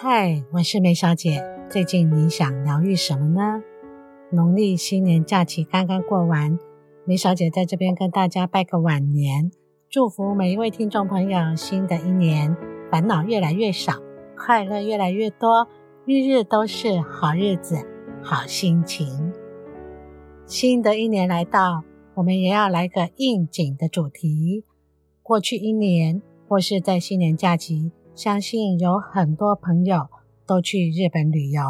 嗨，我是梅小姐。最近你想疗愈什么呢？农历新年假期刚刚过完，梅小姐在这边跟大家拜个晚年，祝福每一位听众朋友，新的一年烦恼越来越少，快乐越来越多，日日都是好日子、好心情。新的一年来到，我们也要来个应景的主题。过去一年，或是在新年假期，相信有很多朋友都去日本旅游。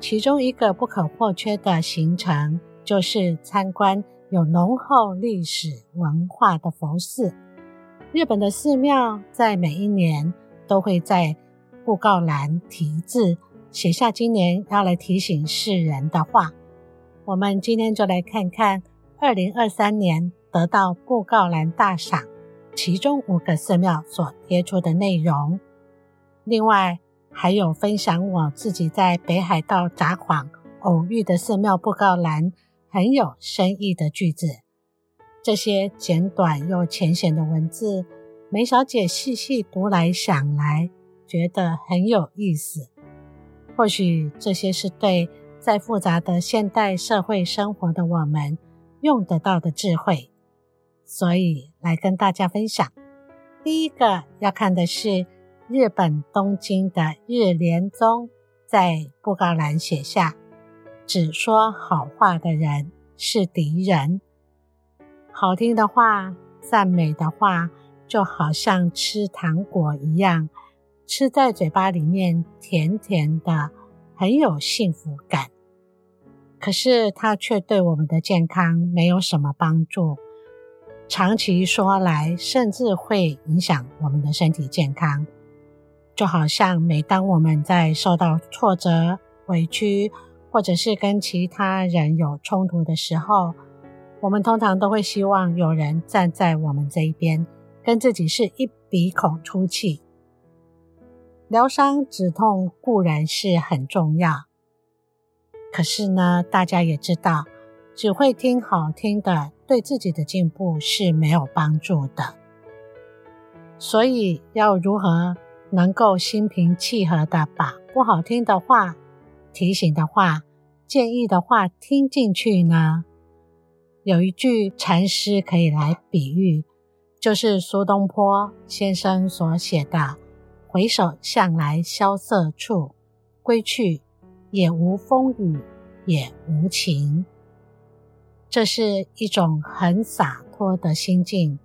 其中一个不可或缺的行程，就是参观有浓厚历史文化的佛寺。日本的寺庙在每一年都会在布告栏题字，写下今年要来提醒世人的话。我们今天就来看看二零二三年得到布告栏大赏。其中五个寺庙所贴出的内容，另外还有分享我自己在北海道札幌偶遇的寺庙布告栏，很有深意的句子。这些简短又浅显的文字，梅小姐细细读来想来，觉得很有意思。或许这些是对在复杂的现代社会生活的我们用得到的智慧。所以来跟大家分享，第一个要看的是日本东京的日莲宗在布告栏写下：“只说好话的人是敌人。”好听的话、赞美的话，就好像吃糖果一样，吃在嘴巴里面甜甜的，很有幸福感。可是它却对我们的健康没有什么帮助。长期说来，甚至会影响我们的身体健康。就好像每当我们在受到挫折、委屈，或者是跟其他人有冲突的时候，我们通常都会希望有人站在我们这一边，跟自己是一鼻孔出气。疗伤止痛固然是很重要，可是呢，大家也知道，只会听好听的。对自己的进步是没有帮助的，所以要如何能够心平气和的把不好听的话、提醒的话、建议的话听进去呢？有一句禅诗可以来比喻，就是苏东坡先生所写的：“回首向来萧瑟处，归去，也无风雨也无晴。”这是一种很洒脱的心境，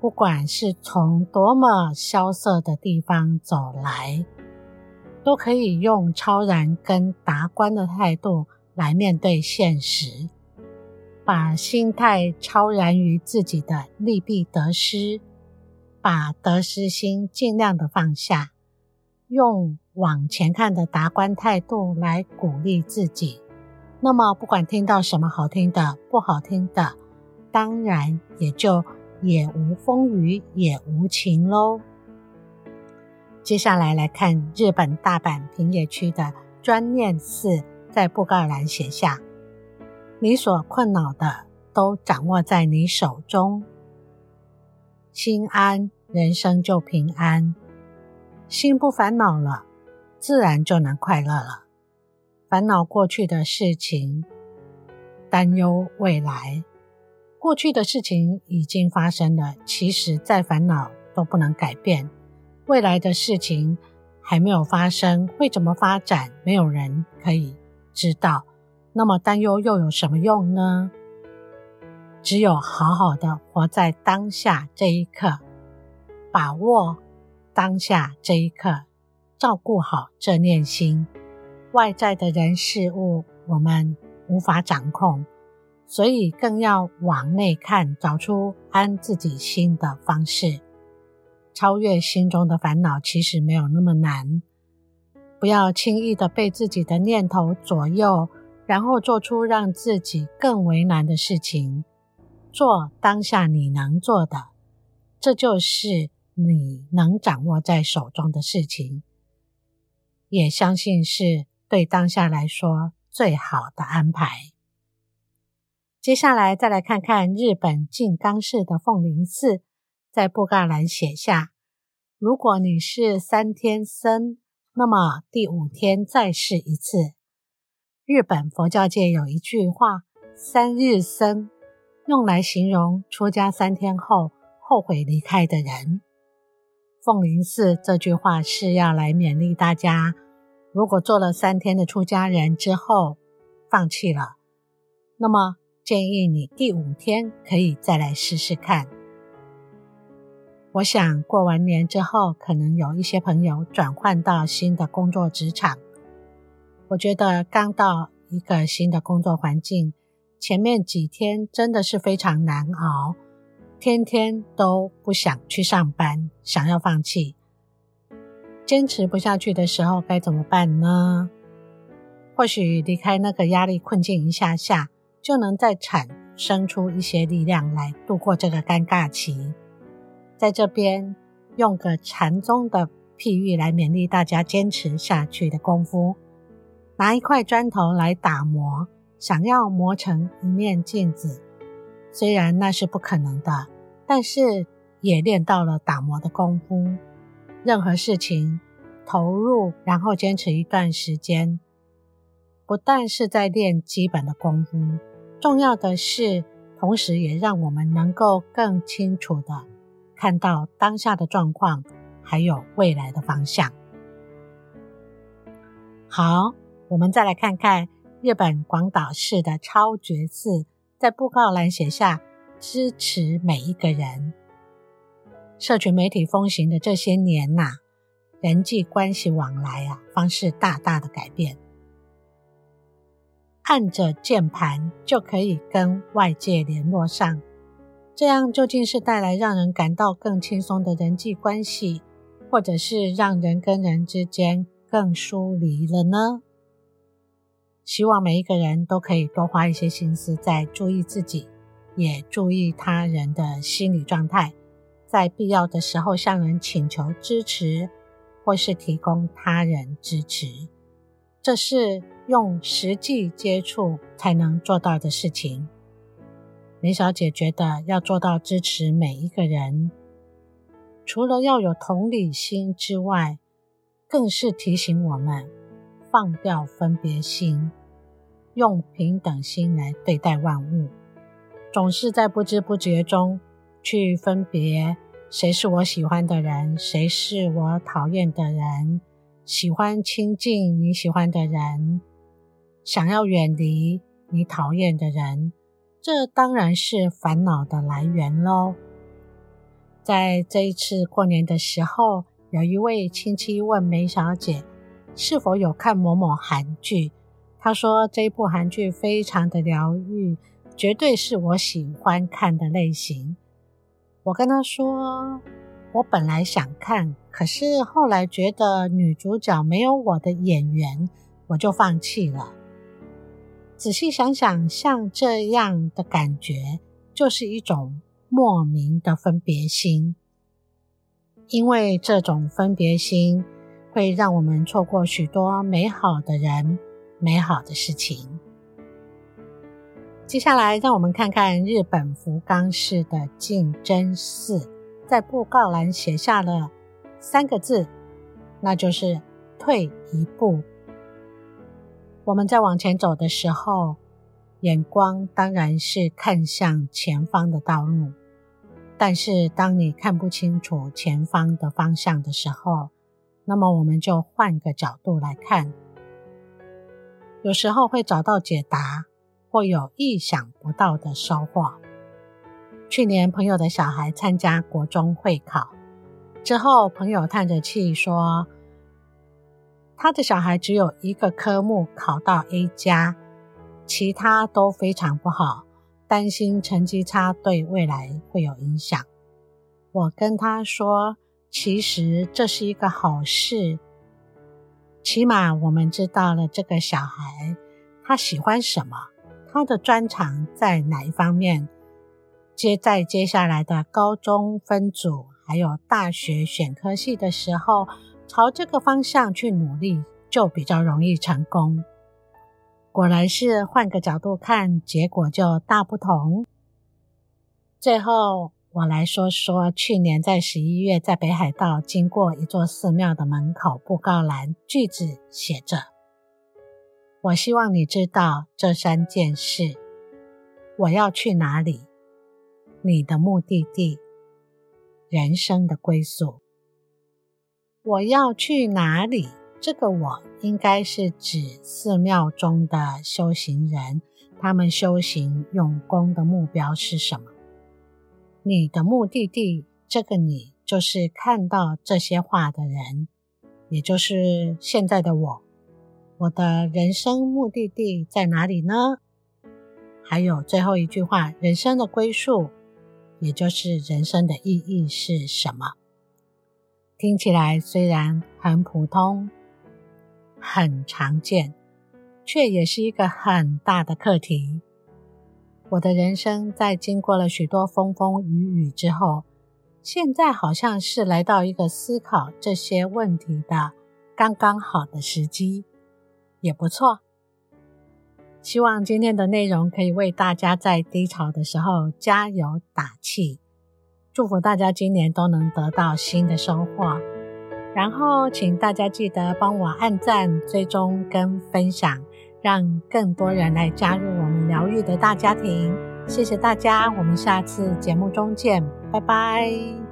不管是从多么萧瑟的地方走来，都可以用超然跟达观的态度来面对现实，把心态超然于自己的利弊得失，把得失心尽量的放下，用往前看的达观态度来鼓励自己。那么，不管听到什么好听的、不好听的，当然也就也无风雨也无晴喽。接下来来看日本大阪平野区的专念寺，在布告栏写下：“你所困扰的都掌握在你手中，心安，人生就平安；心不烦恼了，自然就能快乐了。”烦恼过去的事情，担忧未来。过去的事情已经发生了，其实再烦恼都不能改变。未来的事情还没有发生，会怎么发展，没有人可以知道。那么担忧又有什么用呢？只有好好的活在当下这一刻，把握当下这一刻，照顾好这念心。外在的人事物，我们无法掌控，所以更要往内看，找出安自己心的方式。超越心中的烦恼，其实没有那么难。不要轻易的被自己的念头左右，然后做出让自己更为难的事情。做当下你能做的，这就是你能掌握在手中的事情。也相信是。对当下来说，最好的安排。接下来再来看看日本静冈市的凤林寺，在布告栏写下：如果你是三天僧，那么第五天再试一次。日本佛教界有一句话“三日僧”，用来形容出家三天后后悔离开的人。凤林寺这句话是要来勉励大家：如果做了三天的出家人之后放弃了，那么建议你第五天可以再来试试看。我想过完年之后，可能有一些朋友转换到新的工作职场。我觉得刚到一个新的工作环境，前面几天真的是非常难熬，天天都不想去上班，想要放弃。坚持不下去的时候该怎么办呢？或许离开那个压力困境一下下，就能再产生出一些力量来度过这个尴尬期。在这边用个禅宗的譬喻来勉励大家坚持下去的功夫。拿一块砖头来打磨，想要磨成一面镜子，虽然那是不可能的，但是也练到了打磨的功夫。任何事情投入，然后坚持一段时间，不但是在练基本的功夫，重要的是，同时也让我们能够更清楚的。看到当下的状况，还有未来的方向。好，我们再来看看日本广岛市的超觉寺在布告栏写下“支持每一个人”。社群媒体风行的这些年呐、人际关系往来啊方式大大的改变，按着键盘就可以跟外界联络上。这样究竟是带来让人感到更轻松的人际关系，或者是让人跟人之间更疏离了呢？希望每一个人都可以多花一些心思在注意自己，也注意他人的心理状态，在必要的时候向人请求支持，或是提供他人支持。这是用实际接触才能做到的事情。梅小姐觉得要做到支持每一个人，除了要有同理心之外，更是提醒我们放掉分别心，用平等心来对待万物。总是在不知不觉中去分别谁是我喜欢的人，谁是我讨厌的人，喜欢亲近你喜欢的人，想要远离你讨厌的人。这当然是烦恼的来源喽。在这一次过年的时候，有一位亲戚问梅小姐是否有看某某韩剧。她说这一部韩剧非常的疗愈，绝对是我喜欢看的类型。我跟她说，我本来想看，可是后来觉得女主角没有我的眼缘，我就放弃了。仔细想想，像这样的感觉，就是一种莫名的分别心。因为这种分别心，会让我们错过许多美好的人、美好的事情。接下来，让我们看看日本福冈市的净真寺，在布告栏写下了三个字，那就是“退一步”。我们在往前走的时候，眼光当然是看向前方的道路。但是，当你看不清楚前方的方向的时候，那么我们就换个角度来看，有时候会找到解答，或有意想不到的收获。去年朋友的小孩参加国中会考之后，朋友叹着气说，他的小孩只有一个科目考到 A 加，其他都非常不好，担心成绩差对未来会有影响。我跟他说，其实这是一个好事，起码我们知道了这个小孩他喜欢什么，他的专长在哪一方面。接在接下来的高中分组，还有大学选科系的时候。朝这个方向去努力，就比较容易成功。果然是换个角度看，结果就大不同。最后，我来说说去年在十一月在北海道经过一座寺庙的门口布告栏，句子写着：“我希望你知道这三件事。我要去哪里？你的目的地，人生的归宿。我要去哪里？这个我应该是指寺庙中的修行人，他们修行用功的目标是什么？”你的目的地，这个你就是看到这些话的人，也就是现在的我。我的人生目的地在哪里呢？还有最后一句话，人生的归宿，也就是人生的意义是什么？听起来虽然很普通、很常见，却也是一个很大的课题。我的人生在经过了许多风风雨雨之后，现在好像是来到一个思考这些问题的刚刚好的时机，也不错。希望今天的内容可以为大家在低潮的时候加油打气，祝福大家今年都能得到新的收获。然后，请大家记得帮我按赞、追踪跟分享。让更多人来加入我们疗愈的大家庭，谢谢大家，我们下次节目中见，拜拜。